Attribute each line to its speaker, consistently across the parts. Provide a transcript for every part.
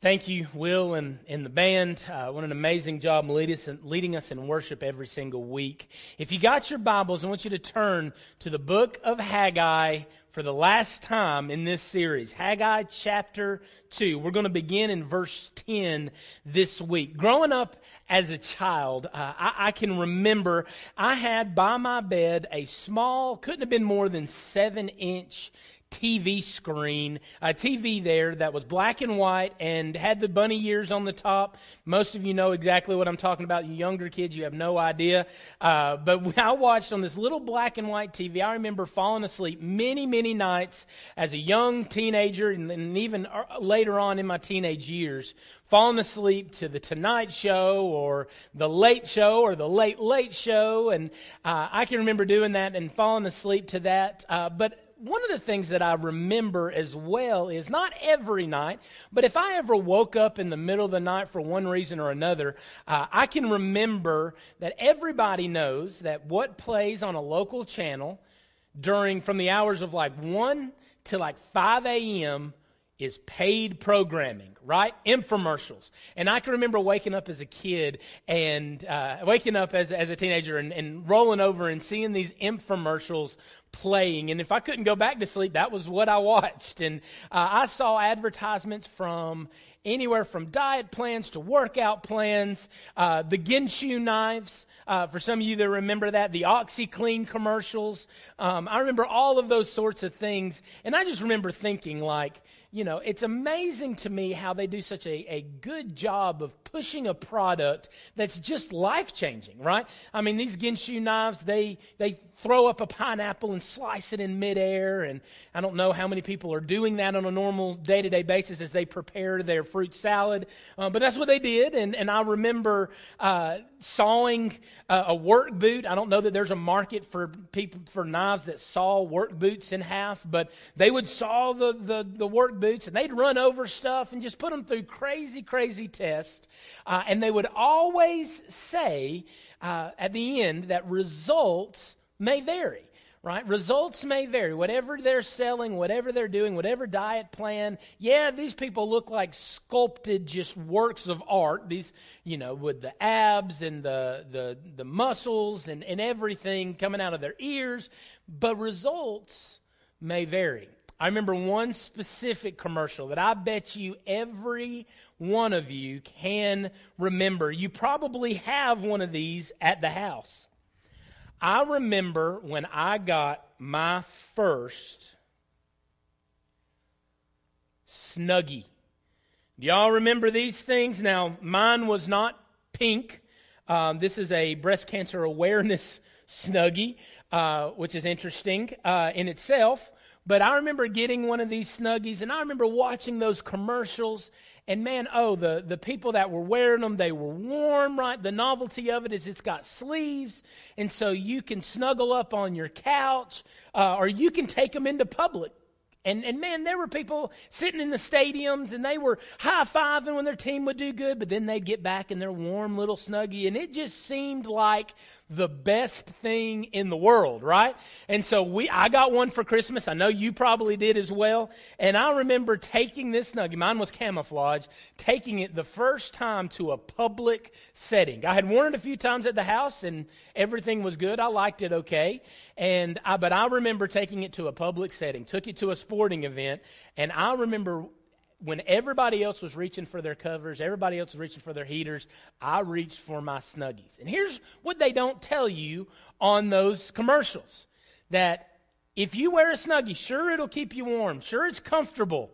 Speaker 1: Thank you, Will, and, and the band. Uh, what an amazing job leading us, in, leading us in worship every single week. If you got your Bibles, I want you to turn to the book of Haggai for the last time in this series. Haggai chapter 2. We're going to begin in verse 10 this week. Growing up as a child, uh, I, I can remember I had by my bed a small, couldn't have been more than seven inch TV screen, a TV there that was black and white and had the bunny ears on the top. Most of you know exactly what I'm talking about. You younger kids, you have no idea. Uh, but I watched on this little black and white TV. I remember falling asleep many, many nights as a young teenager and, and even uh, later on in my teenage years, falling asleep to the Tonight Show or the Late Show or the Late Late Show. And uh, I can remember doing that and falling asleep to that. Uh, but one of the things that I remember as well is not every night, but if I ever woke up in the middle of the night for one reason or another, uh, I can remember that everybody knows that what plays on a local channel during from the hours of like 1 to like 5 a.m is paid programming, right? Infomercials. And I can remember waking up as a kid and uh, waking up as, as a teenager and, and rolling over and seeing these infomercials playing. And if I couldn't go back to sleep, that was what I watched. And uh, I saw advertisements from anywhere from diet plans to workout plans, uh, the Ginsu knives. Uh, for some of you that remember that, the OxiClean commercials. Um, I remember all of those sorts of things. And I just remember thinking, like, you know, it's amazing to me how they do such a, a good job of pushing a product that's just life changing, right? I mean, these Ginsu knives, they, they throw up a pineapple and slice it in midair. And I don't know how many people are doing that on a normal day to day basis as they prepare their fruit salad. Uh, but that's what they did. And, and I remember uh, sawing uh, a work boot. I don't know that there's a market for people for knives that saw work boots in half, but they would saw the, the, the work boots and they'd run over stuff and just put them through crazy, crazy tests. Uh, and they would always say uh, at the end that results may vary right? Results may vary. Whatever they're selling, whatever they're doing, whatever diet plan, yeah, these people look like sculpted just works of art. These, you know, with the abs and the, the, the muscles and, and everything coming out of their ears, but results may vary. I remember one specific commercial that I bet you every one of you can remember. You probably have one of these at the house. I remember when I got my first Snuggie. Do y'all remember these things? Now, mine was not pink. Um, this is a breast cancer awareness Snuggie, uh, which is interesting uh, in itself. But I remember getting one of these snuggies, and I remember watching those commercials. And man, oh, the, the people that were wearing them, they were warm, right? The novelty of it is it's got sleeves, and so you can snuggle up on your couch, uh, or you can take them into public. And, and man, there were people sitting in the stadiums and they were high fiving when their team would do good, but then they'd get back in their warm little snuggie. And it just seemed like the best thing in the world, right? And so we, I got one for Christmas. I know you probably did as well. And I remember taking this Snuggie, mine was camouflage, taking it the first time to a public setting. I had worn it a few times at the house and everything was good. I liked it okay. And I, but I remember taking it to a public setting, took it to a sporting event. And I remember when everybody else was reaching for their covers, everybody else was reaching for their heaters, I reached for my snuggies. And here's what they don't tell you on those commercials that if you wear a snuggie, sure, it'll keep you warm, sure, it's comfortable.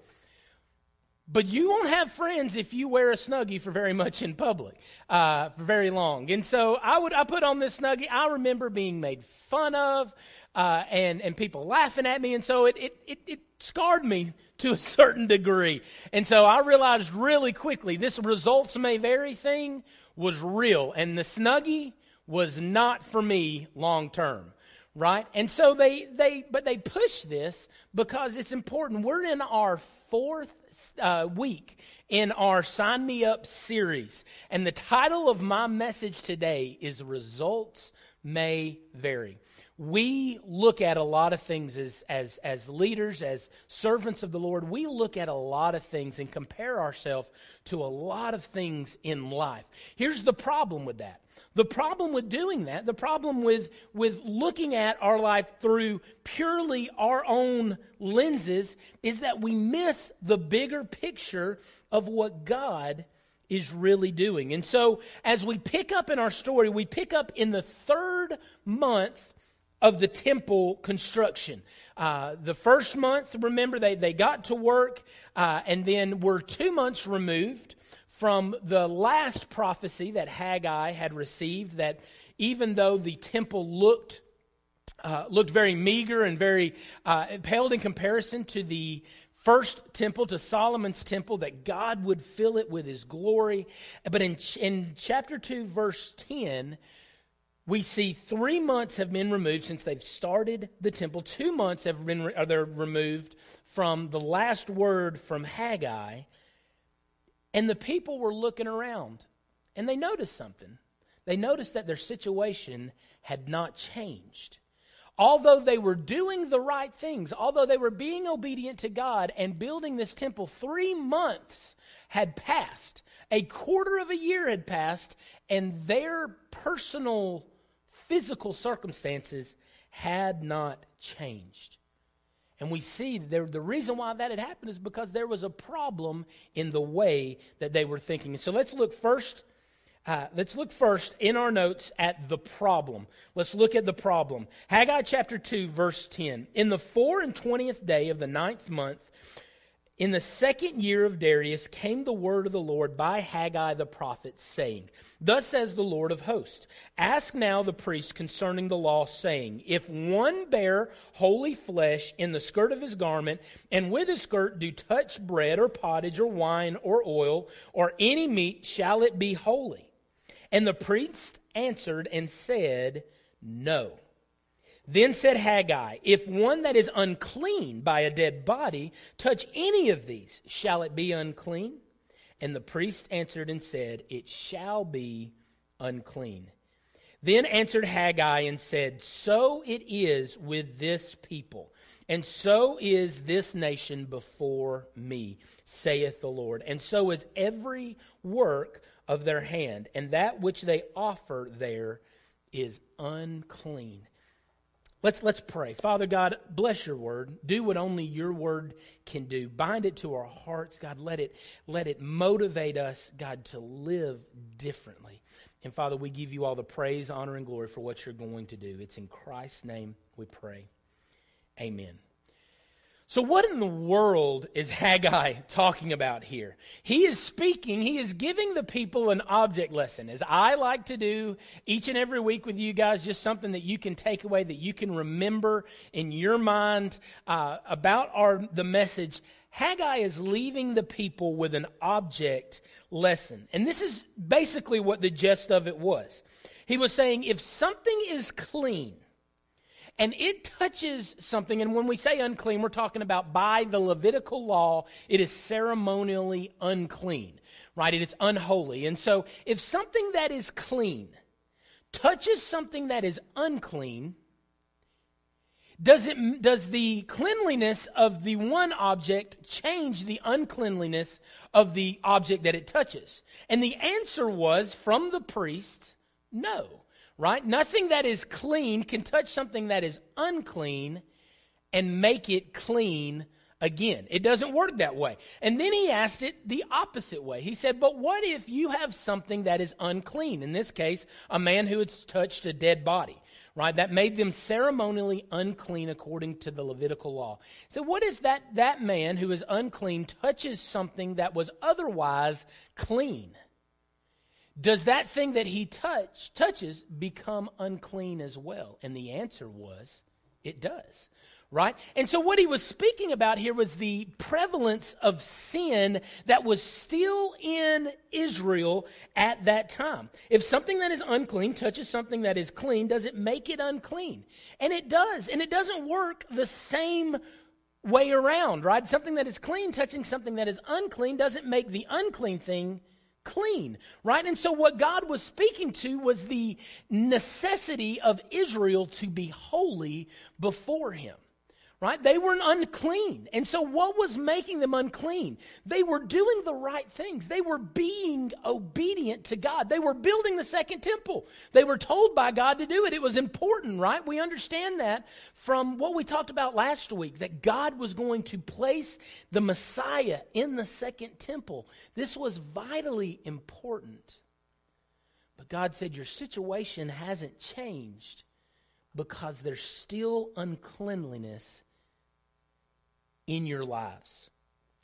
Speaker 1: But you won't have friends if you wear a snuggie for very much in public, uh, for very long. And so I would I put on this snuggie. I remember being made fun of, uh, and and people laughing at me, and so it, it it it scarred me to a certain degree. And so I realized really quickly this results may vary thing was real, and the snuggie was not for me long term right and so they they but they push this because it's important we're in our fourth uh, week in our Sign Me Up series. And the title of my message today is Results May Vary. We look at a lot of things as, as, as leaders, as servants of the Lord. We look at a lot of things and compare ourselves to a lot of things in life. Here's the problem with that. The problem with doing that, the problem with, with looking at our life through purely our own lenses, is that we miss the bigger picture of what God is really doing. And so, as we pick up in our story, we pick up in the third month of the temple construction. Uh, the first month, remember, they, they got to work, uh, and then were two months removed from the last prophecy that Haggai had received that even though the temple looked uh, looked very meager and very uh, paled in comparison to the first temple, to Solomon's temple, that God would fill it with his glory. But in, in chapter 2, verse 10, we see three months have been removed since they've started the temple. Two months have been are they removed from the last word from Haggai. And the people were looking around and they noticed something. They noticed that their situation had not changed. Although they were doing the right things, although they were being obedient to God and building this temple, three months had passed. A quarter of a year had passed, and their personal physical circumstances had not changed. And we see there, the reason why that had happened is because there was a problem in the way that they were thinking. So let's look first. Uh, let's look first in our notes at the problem. Let's look at the problem. Haggai chapter 2, verse 10. In the four and twentieth day of the ninth month, in the second year of Darius came the word of the Lord by Haggai the prophet, saying, Thus says the Lord of hosts, Ask now the priest concerning the law, saying, If one bear holy flesh in the skirt of his garment, and with his skirt do touch bread or pottage or wine or oil, or any meat, shall it be holy? And the priest answered and said, No. Then said Haggai, If one that is unclean by a dead body touch any of these, shall it be unclean? And the priest answered and said, It shall be unclean. Then answered Haggai and said, So it is with this people, and so is this nation before me, saith the Lord. And so is every work of their hand, and that which they offer there is unclean. Let's, let's pray. Father God, bless your word. Do what only your word can do. Bind it to our hearts, God. Let it, let it motivate us, God, to live differently. And Father, we give you all the praise, honor, and glory for what you're going to do. It's in Christ's name we pray. Amen. So, what in the world is Haggai talking about here? He is speaking, he is giving the people an object lesson, as I like to do each and every week with you guys, just something that you can take away, that you can remember in your mind uh, about our, the message. Haggai is leaving the people with an object lesson. And this is basically what the gist of it was. He was saying, if something is clean, and it touches something, and when we say unclean, we're talking about by the Levitical law, it is ceremonially unclean, right? It is unholy. And so if something that is clean touches something that is unclean, does, it, does the cleanliness of the one object change the uncleanliness of the object that it touches? And the answer was from the priest, no right? Nothing that is clean can touch something that is unclean and make it clean again. It doesn't work that way. And then he asked it the opposite way. He said, But what if you have something that is unclean? In this case, a man who has touched a dead body. Right, that made them ceremonially unclean according to the Levitical law. So, what if that, that man who is unclean touches something that was otherwise clean? Does that thing that he touch, touches become unclean as well? And the answer was, it does. Right? And so what he was speaking about here was the prevalence of sin that was still in Israel at that time. If something that is unclean touches something that is clean, does it make it unclean? And it does. And it doesn't work the same way around, right? Something that is clean touching something that is unclean doesn't make the unclean thing clean, right? And so what God was speaking to was the necessity of Israel to be holy before him right? They were unclean. And so, what was making them unclean? They were doing the right things. They were being obedient to God. They were building the second temple. They were told by God to do it. It was important, right? We understand that from what we talked about last week that God was going to place the Messiah in the second temple. This was vitally important. But God said, Your situation hasn't changed because there's still uncleanliness in your lives.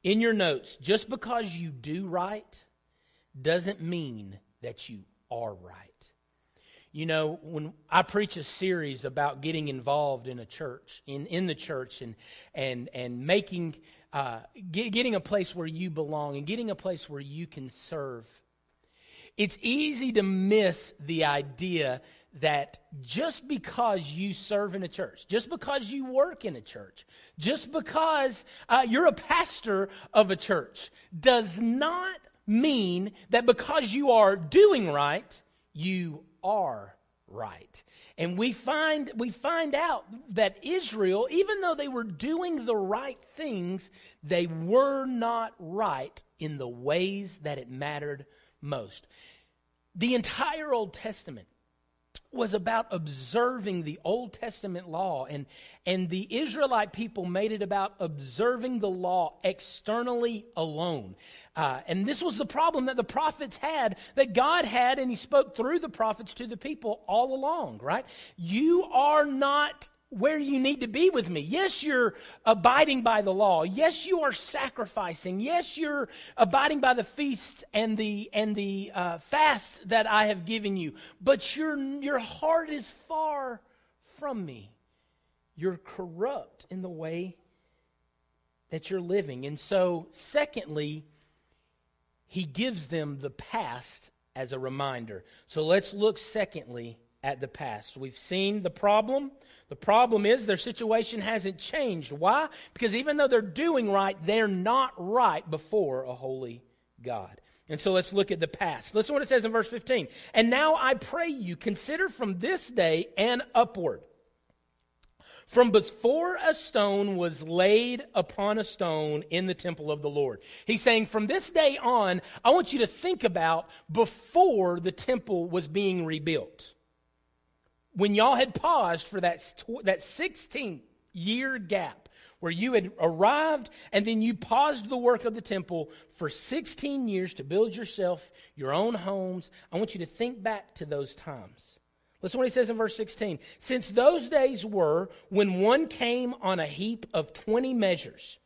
Speaker 1: In your notes, just because you do right doesn't mean that you are right. You know, when I preach a series about getting involved in a church, in, in the church, and, and, and making, uh, get, getting a place where you belong and getting a place where you can serve, it's easy to miss the idea that just because you serve in a church, just because you work in a church, just because uh, you're a pastor of a church, does not mean that because you are doing right, you are right. And we find, we find out that Israel, even though they were doing the right things, they were not right in the ways that it mattered most. The entire Old Testament was about observing the Old Testament law. And, and the Israelite people made it about observing the law externally alone. Uh, and this was the problem that the prophets had, that God had, and He spoke through the prophets to the people all along, right? You are not where you need to be with me. Yes, you're abiding by the law. Yes, you are sacrificing. Yes, you're abiding by the feasts and the and the uh, fasts that I have given you. But your your heart is far from me. You're corrupt in the way that you're living. And so, secondly, he gives them the past as a reminder. So let's look secondly at the past. We've seen the problem. The problem is their situation hasn't changed. Why? Because even though they're doing right, they're not right before a holy God. And so let's look at the past. Listen to what it says in verse 15. And now I pray you, consider from this day and upward. From before a stone was laid upon a stone in the temple of the Lord. He's saying, from this day on, I want you to think about before the temple was being rebuilt when y'all had paused for that, that 16 year gap where you had arrived and then you paused the work of the temple for 16 years to build yourself your own homes, I want you to think back to those times. Listen what he says in verse 16. Since those days were when one came on a heap of 20 measures,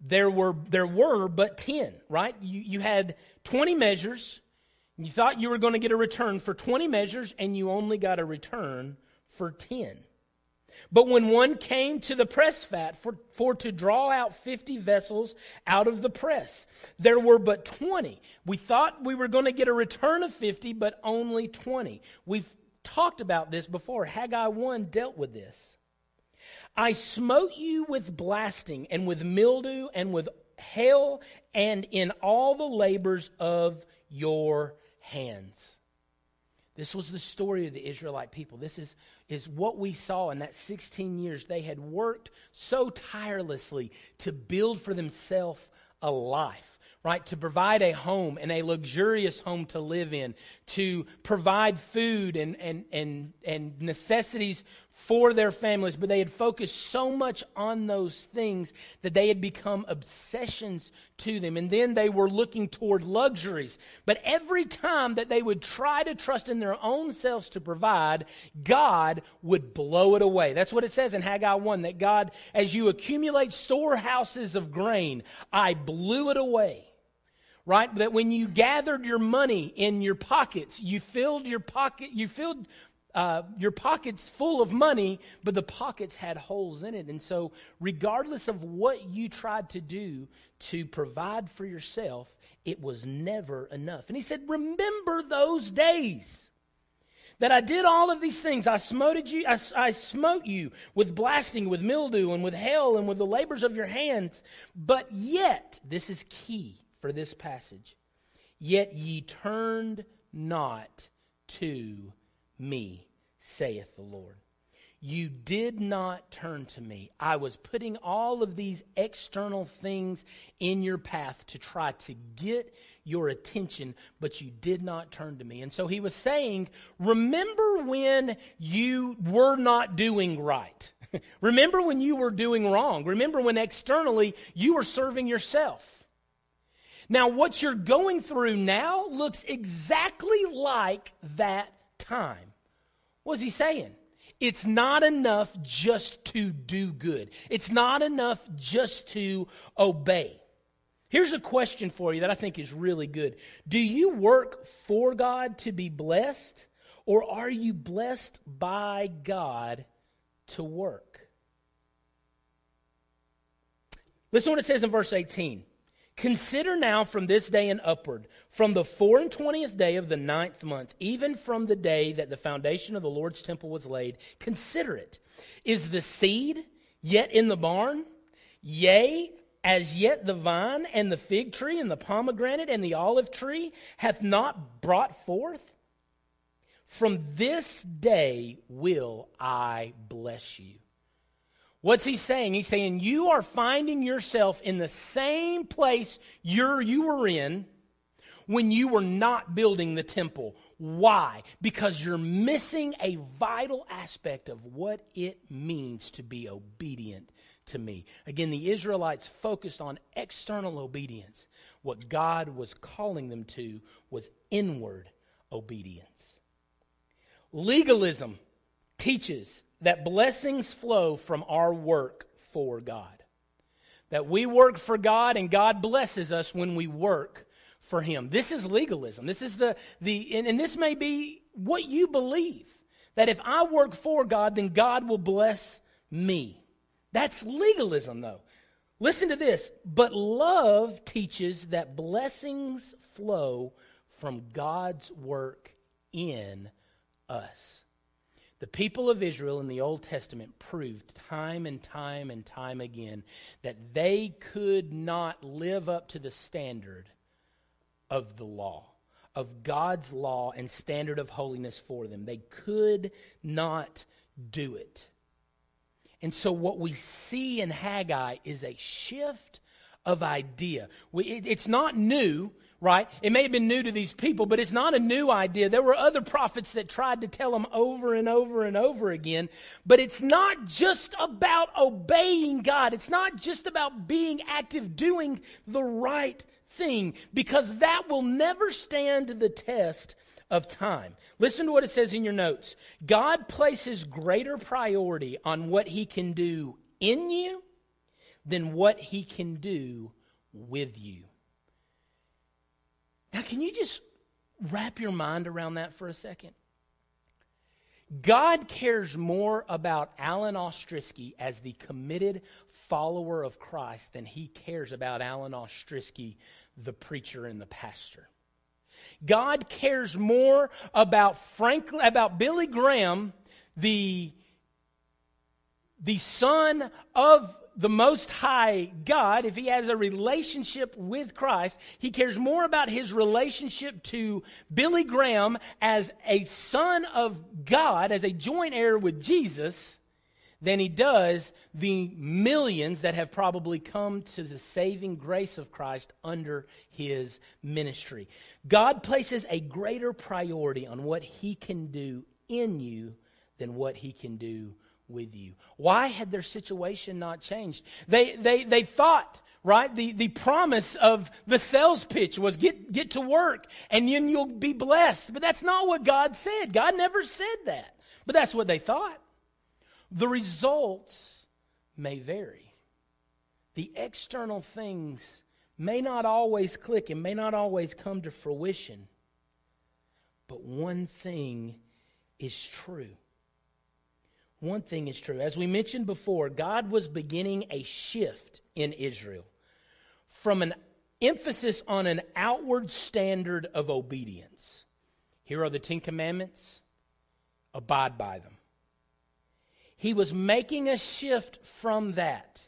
Speaker 1: there were, there were but 10, right? You, you had 20 measures you thought you were going to get a return for 20 measures, and you only got a return for 10. But when one came to the press vat for, for to draw out 50 vessels out of the press, there were but 20. We thought we were going to get a return of 50, but only 20. We've talked about this before. Haggai 1 dealt with this. I smote you with blasting and with mildew and with hail and in all the labors of your hands. This was the story of the Israelite people. This is, is what we saw in that 16 years. They had worked so tirelessly to build for themselves a life right? To provide a home and a luxurious home to live in, to provide food and, and, and, and necessities for their families. But they had focused so much on those things that they had become obsessions to them. And then they were looking toward luxuries. But every time that they would try to trust in their own selves to provide, God would blow it away. That's what it says in Haggai 1 that God, as you accumulate storehouses of grain, I blew it away right? That when you gathered your money in your pockets, you filled your pocket, you filled uh, your pockets full of money, but the pockets had holes in it. And so, regardless of what you tried to do to provide for yourself, it was never enough. And he said, Remember those days that I did all of these things. I smote you, I, I, smote you with blasting, with mildew, and with hail, and with the labors of your hands. But yet, this is key for this passage. yet ye turned not to me, saith the Lord. You did not turn to me. I was putting all of these external things in your path to try to get your attention, but you did not turn to me. And so he was saying, Remember when you were not doing right. Remember when you were doing wrong. Remember when externally you were serving yourself. Now, what you're going through now looks exactly like that time. What is he saying? It's not enough just to do good. It's not enough just to obey. Here's a question for you that I think is really good. Do you work for God to be blessed, or are you blessed by God to work? Listen to what it says in verse 18. Consider now from this day and upward, from the four and twentieth day of the ninth month, even from the day that the foundation of the Lord's temple was laid, consider it. Is the seed yet in the barn? Yea, as yet the vine and the fig tree and the pomegranate and the olive tree hath not brought forth? From this day will I bless you. What's he saying? He's saying you are finding yourself in the same place you're, you were in when you were not building the temple. Why? Because you're missing a vital aspect of what it means to be obedient to me. Again, the Israelites focused on external obedience. What God was calling them to was inward obedience. Legalism teaches that blessings flow from our work for God. That we work for God and God blesses us when we work for Him. This is legalism. This is the, the and, and this may be what you believe. That if I work for God, then God will bless me. That's legalism, though. Listen to this. But love teaches that blessings flow from God's work in us. The people of Israel in the Old Testament proved time and time and time again that they could not live up to the standard of the law, of God's law and standard of holiness for them. They could not do it. And so, what we see in Haggai is a shift of idea. We, it, it's not new right? It may have been new to these people, but it's not a new idea. There were other prophets that tried to tell them over and over and over again. But it's not just about obeying God. It's not just about being active, doing the right thing, because that will never stand the test of time. Listen to what it says in your notes. God places greater priority on what he can do in you than what he can do with you. Now, can you just wrap your mind around that for a second? God cares more about Alan Ostrisky as the committed follower of Christ than he cares about Alan Ostrisky, the preacher and the pastor. God cares more about Franklin, about Billy Graham, the, the son of the Most High God, if he has a relationship with Christ, he cares more about his relationship to Billy Graham as a son of God, as a joint heir with Jesus, than he does the millions that have probably come to the saving grace of Christ under his ministry. God places a greater priority on what he can do in you than what he can do with you. Why had their situation not changed? They, they, they thought, right? The, the promise of the sales pitch was get, get to work and then you'll be blessed. But that's not what God said. God never said that. But that's what they thought. The results may vary. The external things may not always click and may not always come to fruition. But one thing is true one thing is true. As we mentioned before, God was beginning a shift in Israel from an emphasis on an outward standard of obedience. Here are the Ten Commandments, abide by them. He was making a shift from that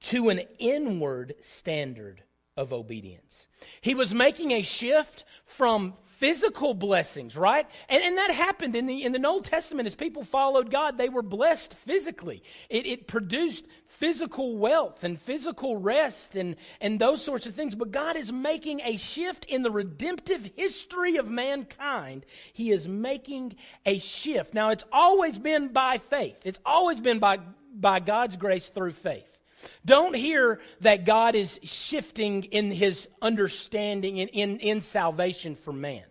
Speaker 1: to an inward standard of obedience. He was making a shift from physical blessings, right? And, and that happened in the, in the Old Testament as people followed God. They were blessed physically. It, it produced physical wealth and physical rest and, and those sorts of things. But God is making a shift in the redemptive history of mankind. He is making a shift. Now, it's always been by faith. It's always been by, by God's grace through faith. Don't hear that God is shifting in his understanding in, in, in salvation for man.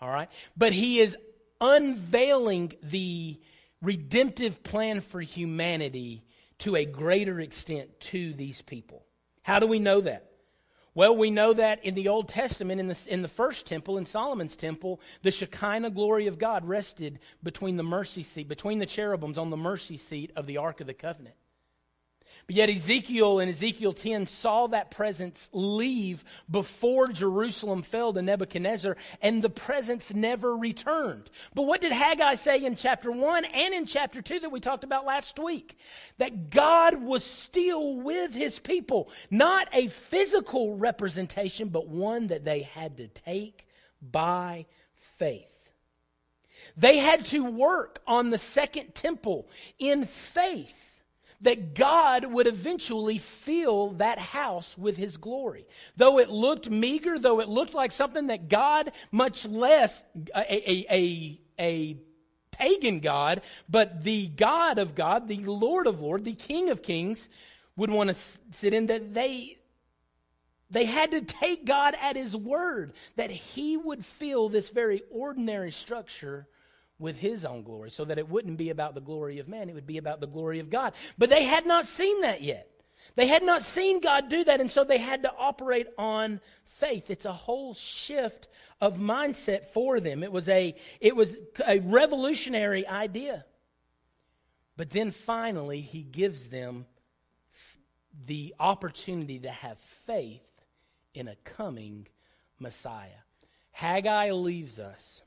Speaker 1: All right? But he is unveiling the redemptive plan for humanity to a greater extent to these people. How do we know that? Well, we know that in the Old Testament, in the, in the first temple, in Solomon's temple, the Shekinah glory of God rested between the mercy seat, between the cherubims on the mercy seat of the Ark of the Covenant. But yet Ezekiel in Ezekiel 10 saw that presence leave before Jerusalem fell to Nebuchadnezzar, and the presence never returned. But what did Haggai say in chapter 1 and in chapter 2 that we talked about last week? That God was still with his people. Not a physical representation, but one that they had to take by faith. They had to work on the second temple in faith that God would eventually fill that house with his glory. Though it looked meager, though it looked like something that God, much less a, a, a, a pagan God, but the God of God, the Lord of Lords, the King of Kings, would want to sit in that they they had to take God at his word that he would fill this very ordinary structure with his own glory so that it wouldn't be about the glory of man, it would be about the glory of God. But they had not seen that yet. They had not seen God do that, and so they had to operate on faith. It's a whole shift of mindset for them. It was a, it was a revolutionary idea. But then finally, he gives them the opportunity to have faith in a coming Messiah. Haggai leaves us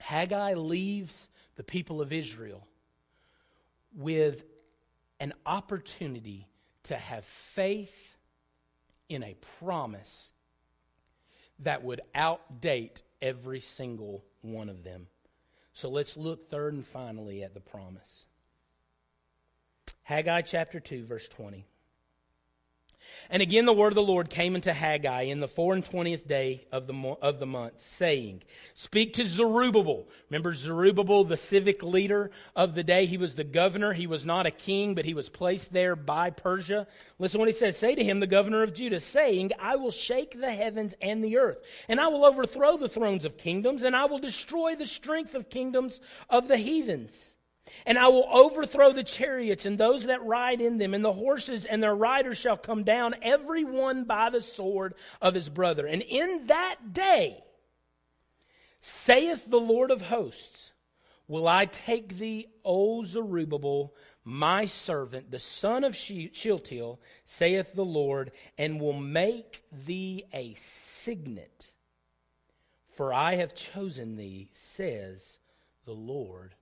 Speaker 1: Haggai leaves the people of Israel with an opportunity to have faith in a promise that would outdate every single one of them. So let's look third and finally at the promise. Haggai chapter 2, verse 20. And again, the word of the Lord came unto Haggai in the four and twentieth day of the, mo- of the month, saying, Speak to Zerubbabel. Remember Zerubbabel, the civic leader of the day? He was the governor. He was not a king, but he was placed there by Persia. Listen what he says. Say to him, the governor of Judah, saying, I will shake the heavens and the earth, and I will overthrow the thrones of kingdoms, and I will destroy the strength of kingdoms of the heathens. And I will overthrow the chariots and those that ride in them, and the horses and their riders shall come down, every one by the sword of his brother. And in that day, saith the Lord of hosts, will I take thee, O Zerubbabel, my servant, the son of Shealtiel, saith the Lord, and will make thee a signet. For I have chosen thee, says the Lord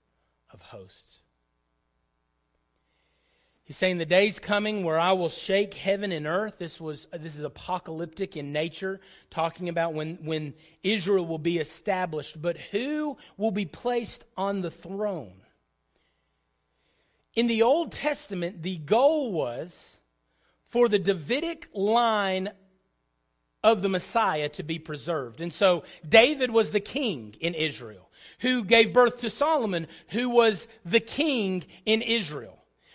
Speaker 1: of hosts. He's saying the day's coming where I will shake heaven and earth. This was this is apocalyptic in nature, talking about when, when Israel will be established. But who will be placed on the throne? In the Old Testament, the goal was for the Davidic line of the Messiah to be preserved. And so David was the king in Israel, who gave birth to Solomon, who was the king in Israel.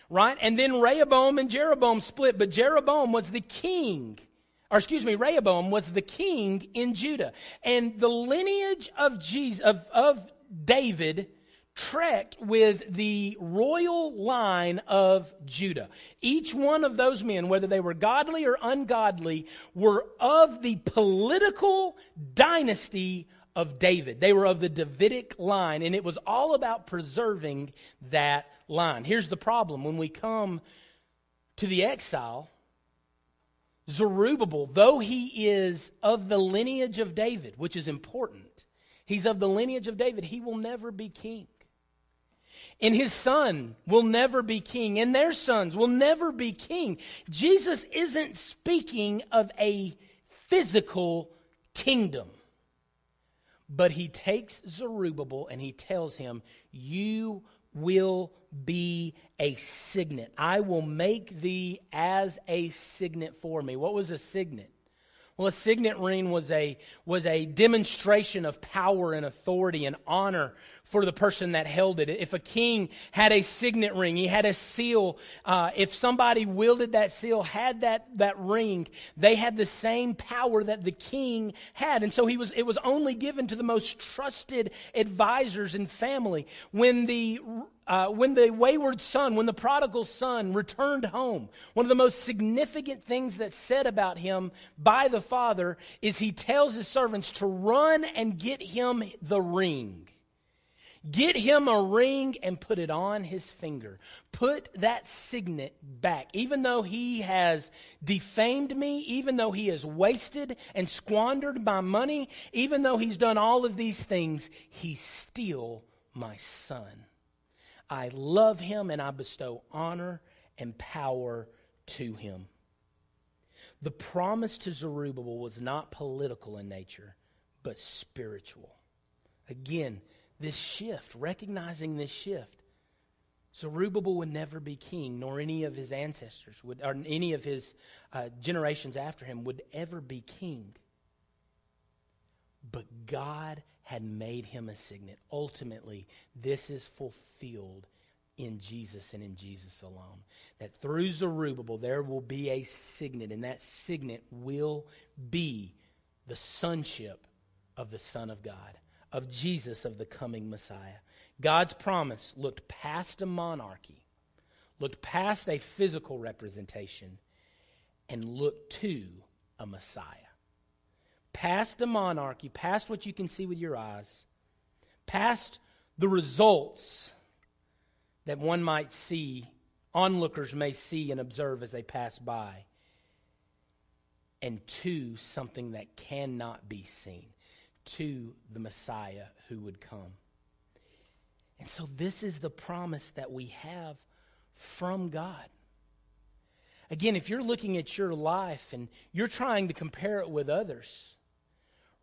Speaker 1: Right? And then Rehoboam and Jeroboam split, but Jeroboam was the king or excuse me, Rehoboam was the king in Judah. And the lineage of Jesus, of, of David trekked with the royal line of Judah. Each one of those men, whether they were godly or ungodly, were of the political dynasty of David. They were of the Davidic line, and it was all about preserving that line. Here's the problem when we come to the exile, Zerubbabel, though he is of the lineage of David, which is important, he's of the lineage of David, he will never be king. And his son will never be king, and their sons will never be king. Jesus isn't speaking of a physical kingdom. But he takes Zerubbabel and he tells him, You will be a signet. I will make thee as a signet for me. What was a signet? Well, a signet ring was a, was a demonstration of power and authority and honor for the person that held it. If a king had a signet ring, he had a seal. Uh, if somebody wielded that seal, had that, that ring, they had the same power that the king had. And so he was, it was only given to the most trusted advisors and family. When the uh, when the wayward son, when the prodigal son returned home, one of the most significant things that's said about him by the father is he tells his servants to run and get him the ring. Get him a ring and put it on his finger. Put that signet back. Even though he has defamed me, even though he has wasted and squandered my money, even though he's done all of these things, he's still my son. I love him and I bestow honor and power to him. The promise to Zerubbabel was not political in nature, but spiritual. Again, this shift, recognizing this shift. Zerubbabel would never be king, nor any of his ancestors, would, or any of his uh, generations after him would ever be king. But God had made him a signet. Ultimately, this is fulfilled in Jesus and in Jesus alone. That through Zerubbabel, there will be a signet, and that signet will be the sonship of the Son of God of Jesus, of the coming Messiah. God's promise looked past a monarchy, looked past a physical representation, and looked to a Messiah. Past a monarchy, past what you can see with your eyes, past the results that one might see, onlookers may see and observe as they pass by, and to something that cannot be seen to the Messiah who would come. And so, this is the promise that we have from God. Again, if you're looking at your life and you're trying to compare it with others,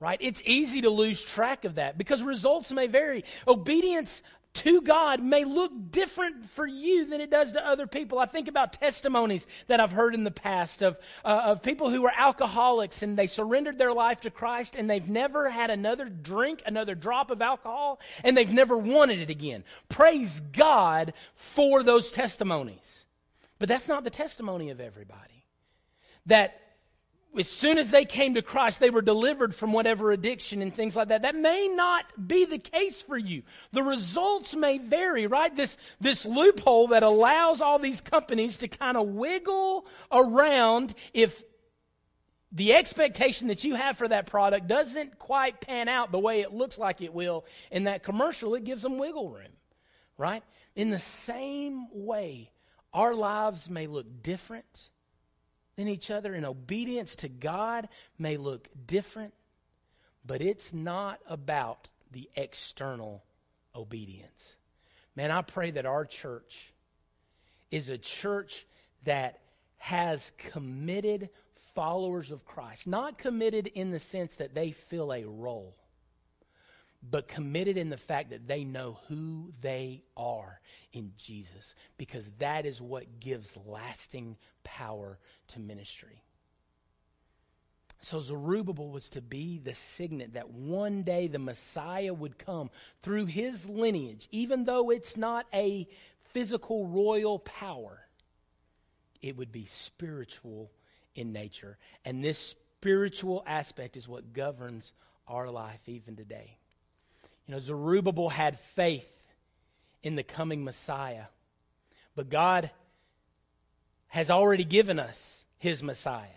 Speaker 1: right, it's easy to lose track of that because results may vary. Obedience to God may look different for you than it does to other people. I think about testimonies that I've heard in the past of, uh, of people who were alcoholics and they surrendered their life to Christ and they've never had another drink, another drop of alcohol, and they've never wanted it again. Praise God for those testimonies. But that's not the testimony of everybody. That as soon as they came to Christ, they were delivered from whatever addiction and things like that. That may not be the case for you. The results may vary, right? This, this loophole that allows all these companies to kind of wiggle around if the expectation that you have for that product doesn't quite pan out the way it looks like it will in that commercial, it gives them wiggle room, right? In the same way, our lives may look different than each other and obedience to God may look different, but it's not about the external obedience. Man, I pray that our church is a church that has committed followers of Christ. Not committed in the sense that they fill a role, but committed in the fact that they know who they are in Jesus, because that is what gives lasting power to ministry. So Zerubbabel was to be the signet that one day the Messiah would come through his lineage, even though it's not a physical royal power, it would be spiritual in nature. And this spiritual aspect is what governs our life even today. You know, Zerubbabel had faith in the coming Messiah. But God has already given us his Messiah.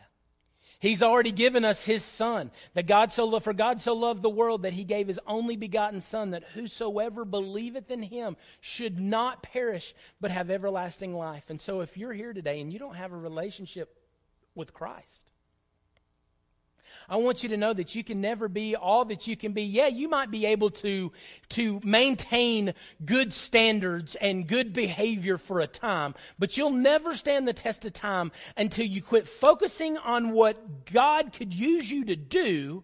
Speaker 1: He's already given us his son. That God so loved, for God so loved the world that he gave his only begotten son, that whosoever believeth in him should not perish, but have everlasting life. And so if you're here today and you don't have a relationship with Christ, I want you to know that you can never be all that you can be. Yeah, you might be able to, to maintain good standards and good behavior for a time, but you'll never stand the test of time until you quit focusing on what God could use you to do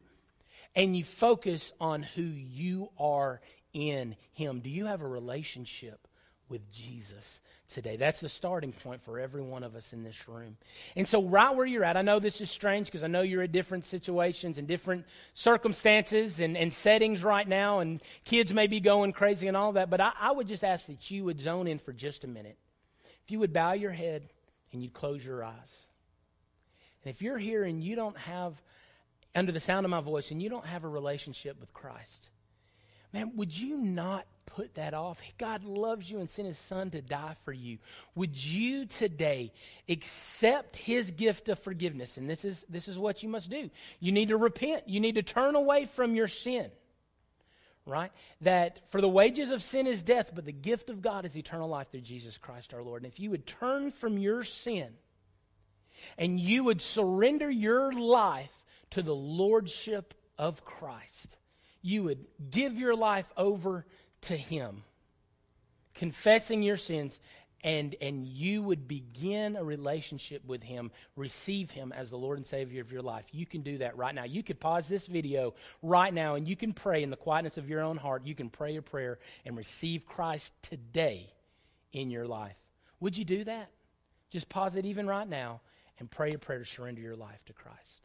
Speaker 1: and you focus on who you are in Him. Do you have a relationship with Jesus today? That's the starting point for every one of us in this room. And so, right where you're at, I know this is strange because I know you're in different situations and different circumstances and, and settings right now, and kids may be going crazy and all that, but I, I would just ask that you would zone in for just a minute. If you would bow your head and you'd close your eyes. And if you're here and you don't have, under the sound of my voice, and you don't have a relationship with Christ, man, would you not put that off? God loves you and sent his son to die for you. Would you today accept his gift of forgiveness? And this is, this is what you must do. You need to repent. You need to turn away from your sin. Right? That for the wages of sin is death, but the gift of God is eternal life through Jesus Christ our Lord. And if you would turn from your sin and you would surrender your life to the lordship of Christ, you would give your life over to Him, confessing your sins, and, and you would begin a relationship with Him, receive Him as the Lord and Savior of your life. You can do that right now. You could pause this video right now and you can pray in the quietness of your own heart. You can pray a prayer and receive Christ today in your life. Would you do that? Just pause it even right now and pray a prayer to surrender your life to Christ.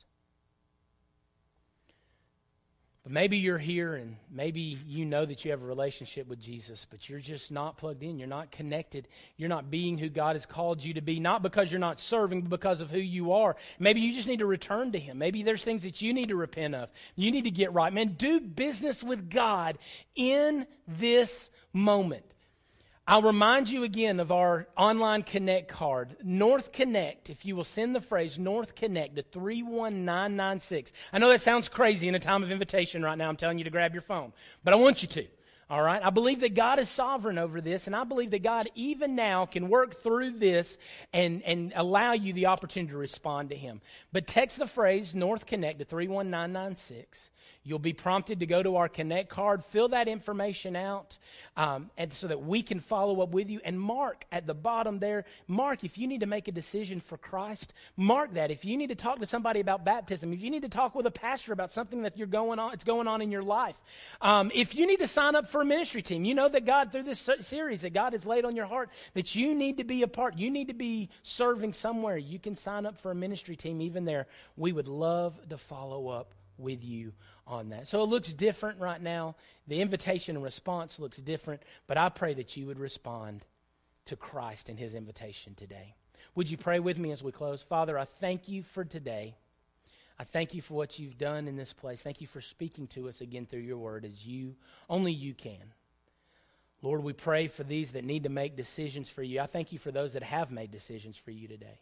Speaker 1: But maybe you're here and maybe you know that you have a relationship with Jesus, but you're just not plugged in. You're not connected. You're not being who God has called you to be, not because you're not serving, but because of who you are. Maybe you just need to return to Him. Maybe there's things that you need to repent of. You need to get right. Man, do business with God in this moment. I'll remind you again of our online Connect card. North Connect, if you will send the phrase North Connect to 31996. I know that sounds crazy in a time of invitation right now. I'm telling you to grab your phone, but I want you to. All right? I believe that God is sovereign over this, and I believe that God, even now, can work through this and, and allow you the opportunity to respond to Him. But text the phrase North Connect to 31996. You'll be prompted to go to our Connect card, fill that information out, um, and so that we can follow up with you. And mark at the bottom there, mark if you need to make a decision for Christ. Mark that. If you need to talk to somebody about baptism, if you need to talk with a pastor about something that you're going on, it's going on in your life. Um, if you need to sign up for a ministry team, you know that God through this series that God has laid on your heart that you need to be a part. You need to be serving somewhere. You can sign up for a ministry team. Even there, we would love to follow up with you on that. So it looks different right now. The invitation and response looks different, but I pray that you would respond to Christ and his invitation today. Would you pray with me as we close? Father, I thank you for today. I thank you for what you've done in this place. Thank you for speaking to us again through your word as you only you can. Lord, we pray for these that need to make decisions for you. I thank you for those that have made decisions for you today.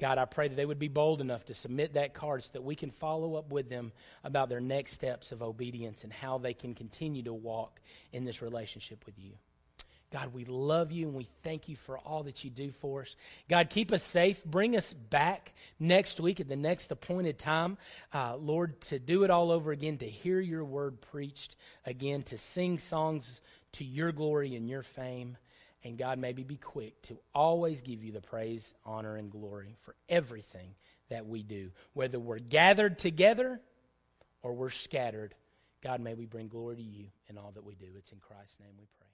Speaker 1: God, I pray that they would be bold enough to submit that card so that we can follow up with them about their next steps of obedience and how they can continue to walk in this relationship with you. God, we love you and we thank you for all that you do for us. God, keep us safe. Bring us back next week at the next appointed time, uh, Lord, to do it all over again, to hear your word preached again, to sing songs to your glory and your fame. And God, maybe be quick to always give you the praise, honor, and glory for everything that we do. Whether we're gathered together or we're scattered, God, may we bring glory to you in all that we do. It's in Christ's name we pray.